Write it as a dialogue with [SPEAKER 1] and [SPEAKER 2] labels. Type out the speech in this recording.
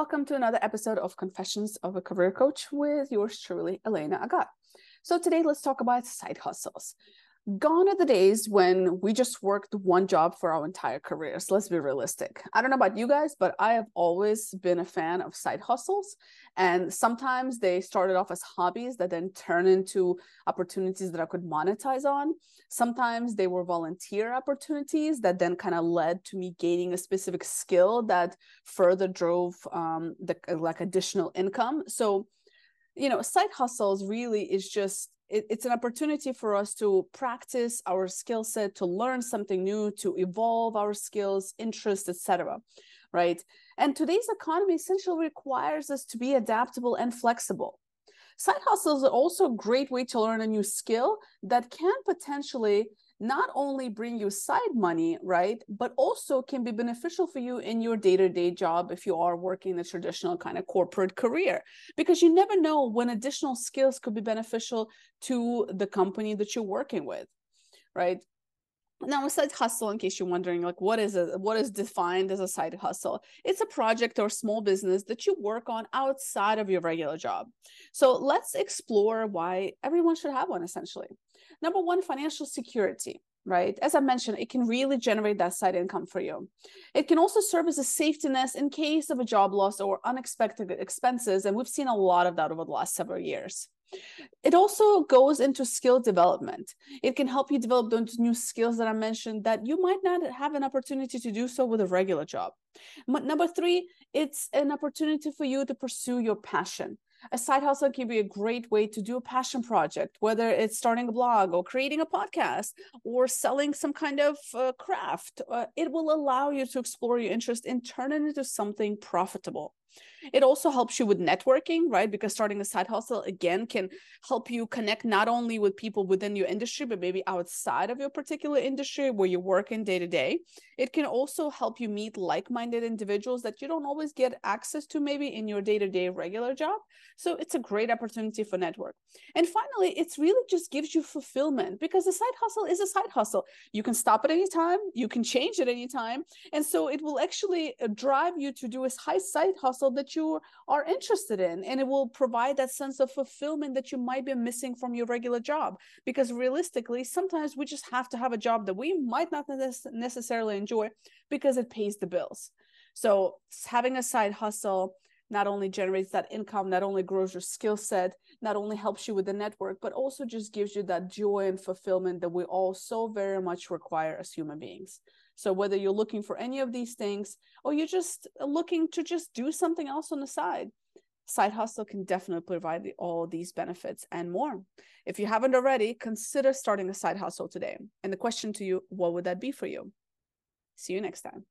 [SPEAKER 1] welcome to another episode of Confessions of a Career Coach with yours truly, Elena Agar. So, today let's talk about side hustles. Gone are the days when we just worked one job for our entire careers. Let's be realistic. I don't know about you guys, but I have always been a fan of side hustles. And sometimes they started off as hobbies that then turn into opportunities that I could monetize on. Sometimes they were volunteer opportunities that then kind of led to me gaining a specific skill that further drove um, the like additional income. So, you know, side hustles really is just it, it's an opportunity for us to practice our skill set to learn something new to evolve our skills interests etc right? And today's economy essentially requires us to be adaptable and flexible. Side hustles are also a great way to learn a new skill that can potentially not only bring you side money, right, but also can be beneficial for you in your day to day job if you are working a traditional kind of corporate career, because you never know when additional skills could be beneficial to the company that you're working with, right? Now, a side hustle, in case you're wondering, like what is it? What is defined as a side hustle? It's a project or small business that you work on outside of your regular job. So let's explore why everyone should have one. Essentially, Number one, financial security right? As I mentioned, it can really generate that side income for you. It can also serve as a safety net in case of a job loss or unexpected expenses. And we've seen a lot of that over the last several years. It also goes into skill development. It can help you develop those new skills that I mentioned that you might not have an opportunity to do so with a regular job. Number three, it's an opportunity for you to pursue your passion a side hustle can be a great way to do a passion project, whether it's starting a blog or creating a podcast or selling some kind of uh, craft. Uh, it will allow you to explore your interest and turn it into something profitable. It also helps you with networking, right? Because starting a side hustle again can help you connect not only with people within your industry, but maybe outside of your particular industry where you're working day to day. It can also help you meet like minded individuals that you don't always get access to, maybe in your day to day regular job. So it's a great opportunity for network. And finally, it's really just gives you fulfillment because a side hustle is a side hustle. You can stop at any time, you can change at any time. And so it will actually uh, drive you to do a high side hustle that you are interested in and it will provide that sense of fulfillment that you might be missing from your regular job. Because realistically sometimes we just have to have a job that we might not necessarily enjoy because it pays the bills. So having a side hustle not only generates that income, not only grows your skill set, not only helps you with the network, but also just gives you that joy and fulfillment that we all so very much require as human beings. So whether you're looking for any of these things or you're just looking to just do something else on the side, side hustle can definitely provide all these benefits and more. If you haven't already, consider starting a side hustle today. And the question to you, what would that be for you? See you next time.